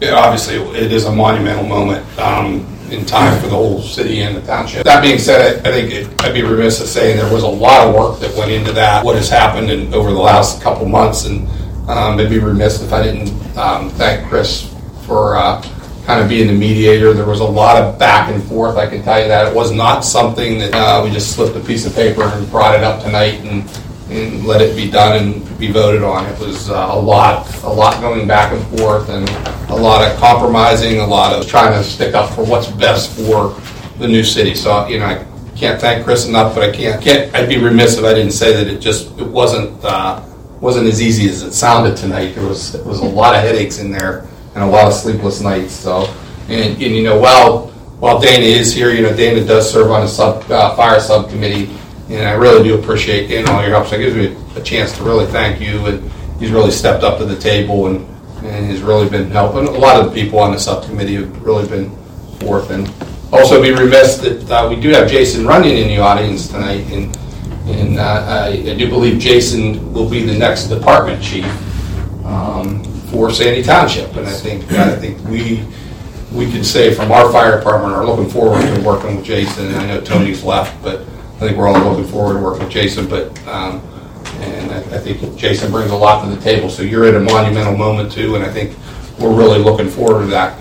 Yeah, obviously, it is a monumental moment um, in time for the whole city and the township. That being said, I think it- I'd be remiss to say there was a lot of work that went into that, what has happened in, over the last couple months, and um, I'd be remiss if I didn't um, thank Chris for uh, kind of being the mediator. There was a lot of back and forth, I can tell you that. It was not something that uh, we just slipped a piece of paper and brought it up tonight and and let it be done and be voted on. It was uh, a lot, a lot going back and forth and a lot of compromising, a lot of trying to stick up for what's best for the new city. So, you know, I can't thank Chris enough, but I can't, can't, I'd be remiss if I didn't say that it just, it wasn't, uh, wasn't as easy as it sounded tonight. There was, there was a lot of headaches in there and a lot of sleepless nights, so. And, and you know, while, while Dana is here, you know, Dana does serve on a sub, uh, fire subcommittee, and I really do appreciate, Dana, all your help, so it gives me a chance to really thank you, and he's really stepped up to the table and, and has really been helping. A lot of the people on the subcommittee have really been forth, and also be remiss that, uh, we do have Jason Runyon in the audience tonight, and, and, uh, I, I do believe Jason will be the next department chief, um, for Sandy Township, and I think, I think we, we can say from our fire department are looking forward to working with Jason, and I know Tony's left, but I think we're all looking forward to working with Jason, but, um, and I, I think Jason brings a lot to the table, so you're at a monumental moment too, and I think we're really looking forward to that,